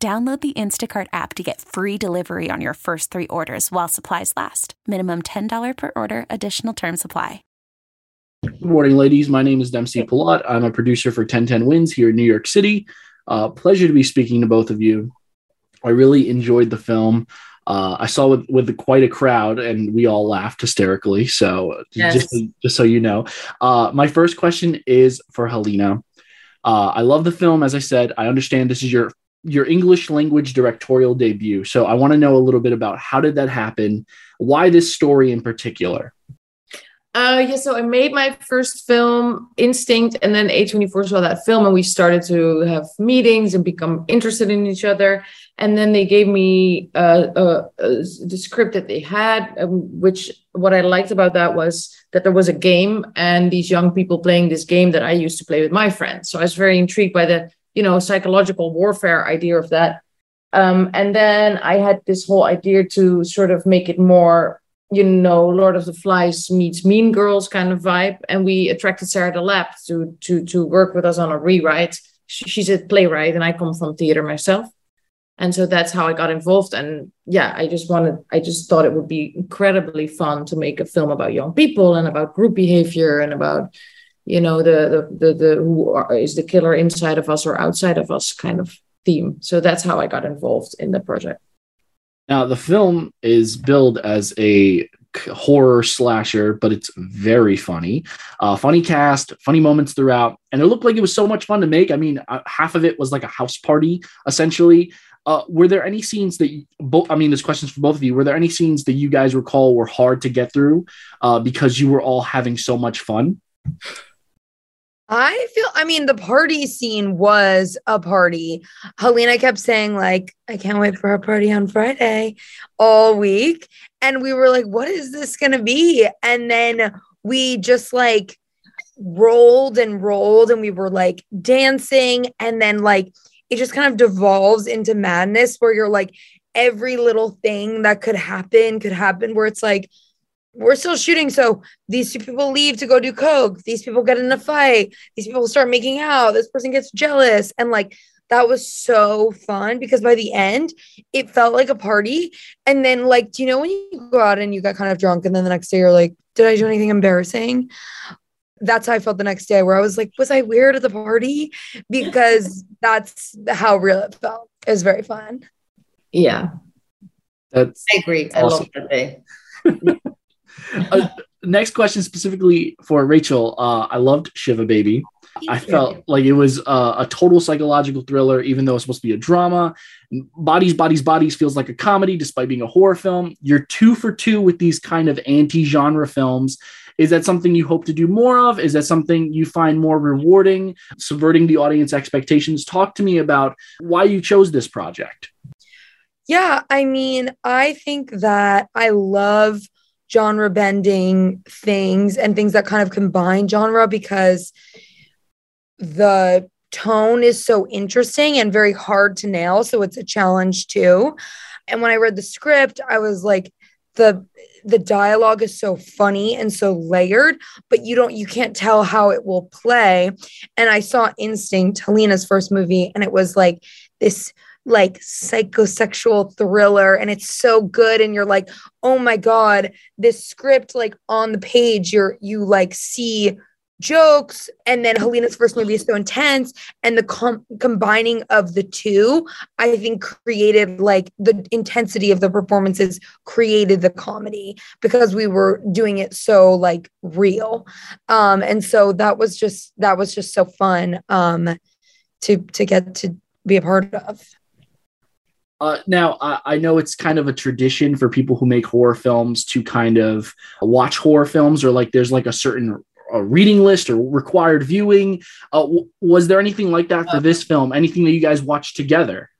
Download the Instacart app to get free delivery on your first three orders while supplies last. Minimum $10 per order, additional term supply. Good morning, ladies. My name is Dempsey Palat. I'm a producer for 1010 Wins here in New York City. Uh, pleasure to be speaking to both of you. I really enjoyed the film. Uh, I saw with with quite a crowd, and we all laughed hysterically. So Yes. just just so you know, uh, my first question is for Halina. Uh, I love the film. As I said, I understand this is your your English language directorial debut. So I want to know a little bit about how did that happen? Why this story in particular? Uh, yeah, so I made my first film, Instinct, and then A24 saw that film, and we started to have meetings and become interested in each other. And then they gave me uh, the script that they had, um, which what I liked about that was that there was a game and these young people playing this game that I used to play with my friends. So I was very intrigued by the, you know, psychological warfare idea of that. Um, and then I had this whole idea to sort of make it more you know, Lord of the Flies meets Mean Girls kind of vibe, and we attracted Sarah DeLappe to to to work with us on a rewrite. She's a playwright, and I come from theater myself, and so that's how I got involved. And yeah, I just wanted, I just thought it would be incredibly fun to make a film about young people and about group behavior and about, you know, the the the, the who are, is the killer inside of us or outside of us kind of theme. So that's how I got involved in the project. Now, the film is billed as a horror slasher, but it's very funny. Uh, funny cast, funny moments throughout, and it looked like it was so much fun to make. I mean, uh, half of it was like a house party, essentially. Uh, were there any scenes that both? I mean, there's questions for both of you. Were there any scenes that you guys recall were hard to get through uh, because you were all having so much fun? I feel, I mean, the party scene was a party. Halina kept saying, like, I can't wait for our party on Friday all week. And we were like, what is this going to be? And then we just like rolled and rolled and we were like dancing. And then, like, it just kind of devolves into madness where you're like, every little thing that could happen could happen, where it's like, we're still shooting. So these two people leave to go do coke. These people get in a fight. These people start making out. This person gets jealous. And like that was so fun because by the end, it felt like a party. And then, like, do you know when you go out and you got kind of drunk, and then the next day you're like, did I do anything embarrassing? That's how I felt the next day, where I was like, was I weird at the party? Because that's how real it felt. It was very fun. Yeah, That's I agree. I love that day. uh, next question specifically for Rachel. Uh, I loved Shiva Baby. I felt like it was uh, a total psychological thriller, even though it's supposed to be a drama. Bodies, Bodies, Bodies feels like a comedy despite being a horror film. You're two for two with these kind of anti genre films. Is that something you hope to do more of? Is that something you find more rewarding, subverting the audience expectations? Talk to me about why you chose this project. Yeah, I mean, I think that I love genre bending things and things that kind of combine genre because the tone is so interesting and very hard to nail. So it's a challenge too. And when I read the script, I was like, the the dialogue is so funny and so layered, but you don't you can't tell how it will play. And I saw Instinct, Halina's first movie, and it was like this like psychosexual thriller and it's so good and you're like oh my god this script like on the page you're you like see jokes and then Halina's first movie is so intense and the com- combining of the two I think created like the intensity of the performances created the comedy because we were doing it so like real. Um and so that was just that was just so fun um to to get to be a part of Uh, now, I, I know it's kind of a tradition for people who make horror films to kind of watch horror films, or like there's like a certain uh, reading list or required viewing. Uh, w- was there anything like that for this film? Anything that you guys watched together?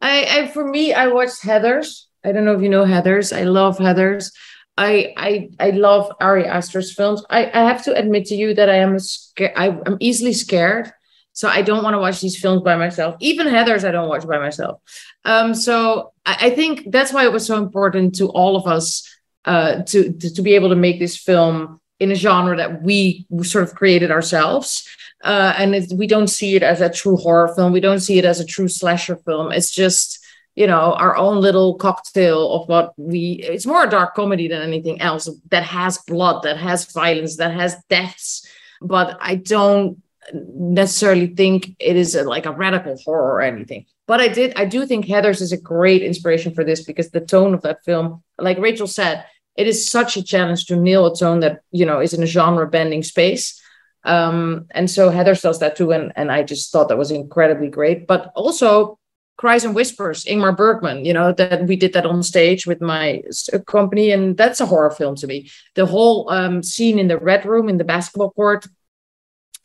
I, I for me, I watched Heathers. I don't know if you know Heathers. I love Heathers. I I I love Ari Aster's films. I, I have to admit to you that I am scared. I'm easily scared, so I don't want to watch these films by myself. Even Heathers, I don't watch by myself. Um, so I, I think that's why it was so important to all of us uh, to, to to be able to make this film in a genre that we sort of created ourselves. Uh, and we don't see it as a true horror film. We don't see it as a true slasher film. It's just you know our own little cocktail of what we it's more a dark comedy than anything else that has blood that has violence that has deaths but i don't necessarily think it is a, like a radical horror or anything but i did i do think heathers is a great inspiration for this because the tone of that film like rachel said it is such a challenge to nail a tone that you know is in a genre bending space um, and so heathers does that too and, and i just thought that was incredibly great but also Cries and Whispers, Ingmar Bergman, you know, that we did that on stage with my company. And that's a horror film to me. The whole um, scene in the Red Room in the basketball court,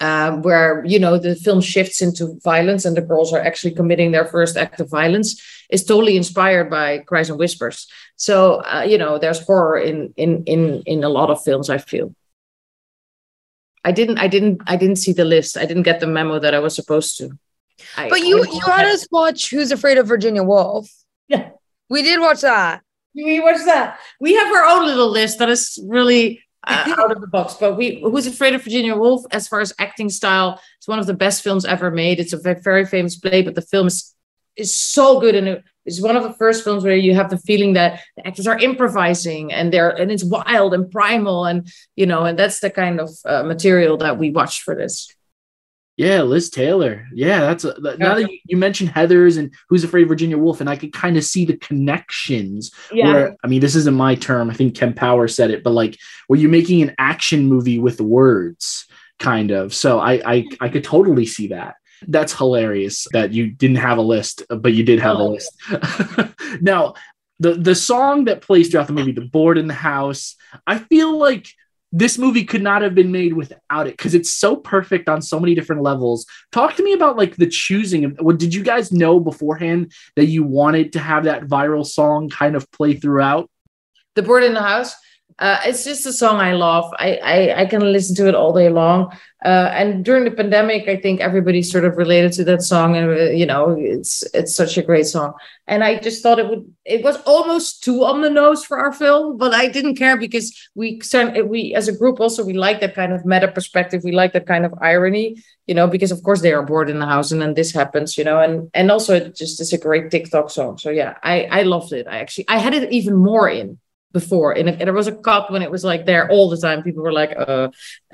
uh, where, you know, the film shifts into violence and the girls are actually committing their first act of violence, is totally inspired by Cries and Whispers. So, uh, you know, there's horror in, in, in, in a lot of films, I feel. I didn't, I didn't, I didn't see the list. I didn't get the memo that I was supposed to. I, but you you had us watch Who's Afraid of Virginia Woolf. Yeah. We did watch that. We watched that. We have our own little list that is really uh, out of the box. But we Who's Afraid of Virginia Woolf, as far as acting style, it's one of the best films ever made. It's a very famous play, but the film is is so good and it's one of the first films where you have the feeling that the actors are improvising and they're and it's wild and primal and you know and that's the kind of uh, material that we watched for this yeah, Liz Taylor. Yeah, that's a, now that you, you, mentioned Heathers and Who's Afraid of Virginia Woolf, and I could kind of see the connections. Yeah. Where I mean, this isn't my term. I think Ken Power said it, but like, where you're making an action movie with words, kind of. So I I, I could totally see that. That's hilarious that you didn't have a list, uh, but you did have oh. a list. now, the the song that plays throughout the movie, "The Bored in the House," I feel like this movie could not have been made without it because it's so perfect on so many different levels. Talk to me about like the choosing of what did you guys know beforehand that you wanted to have that viral song kind of play throughout? The Bored in the House. Uh, it's just a song I love. I, I, I can listen to it all day long. Uh, and during the pandemic, I think everybody sort of related to that song, and uh, you know, it's it's such a great song. And I just thought it would. It was almost too on the nose for our film, but I didn't care because we we as a group also we like that kind of meta perspective. We like that kind of irony, you know, because of course they are bored in the house, and then this happens, you know, and and also it just is a great TikTok song. So yeah, I I loved it. I actually I had it even more in before. And, there was a cut when it was like there all the time. People were like, uh,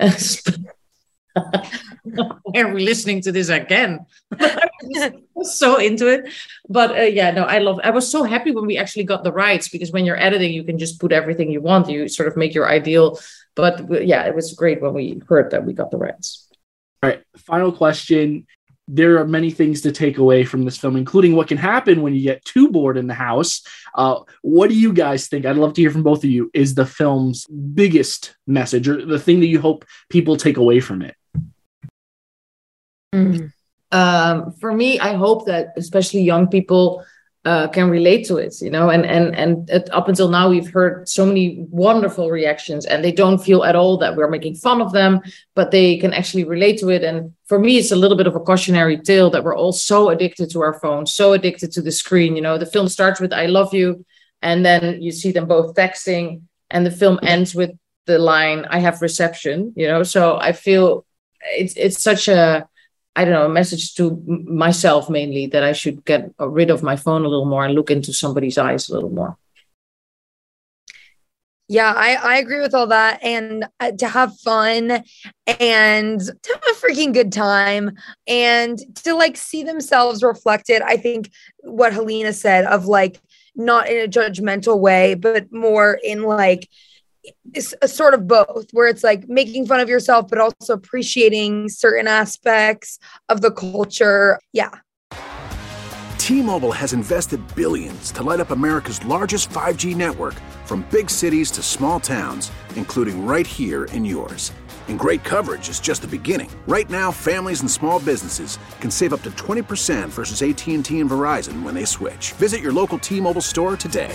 are we listening to this again? I was so into it. But uh, yeah, no, I love I was so happy when we actually got the rights because when you're editing, you can just put everything you want. You sort of make your ideal. But yeah, it was great when we heard that we got the rights. All right. Final question there are many things to take away from this film, including what can happen when you get too bored in the house. Uh, what do you guys think? I'd love to hear from both of you. Is the film's biggest message or the thing that you hope people take away from it? Mm. Um, for me, I hope that especially young people uh, can relate to it, you know, and and and it, up until now we've heard so many wonderful reactions, and they don't feel at all that we're making fun of them, but they can actually relate to it. And for me, it's a little bit of a cautionary tale that we're all so addicted to our phones, so addicted to the screen. You know, the film starts with "I love you," and then you see them both texting, and the film ends with the line "I have reception." You know, so I feel it's it's such a I don't know, a message to myself mainly that I should get rid of my phone a little more and look into somebody's eyes a little more. Yeah, I, I agree with all that. And uh, to have fun and to have a freaking good time and to like see themselves reflected. I think what Halina said of like not in a judgmental way, but more in like, it's a sort of both where it's like making fun of yourself but also appreciating certain aspects of the culture yeah T-Mobile has invested billions to light up America's largest 5G network from big cities to small towns including right here in yours And great coverage is just the beginning. Right now, families and small businesses can save up to 20% versus AT&T and Verizon when they switch. Visit your local T-Mobile store today.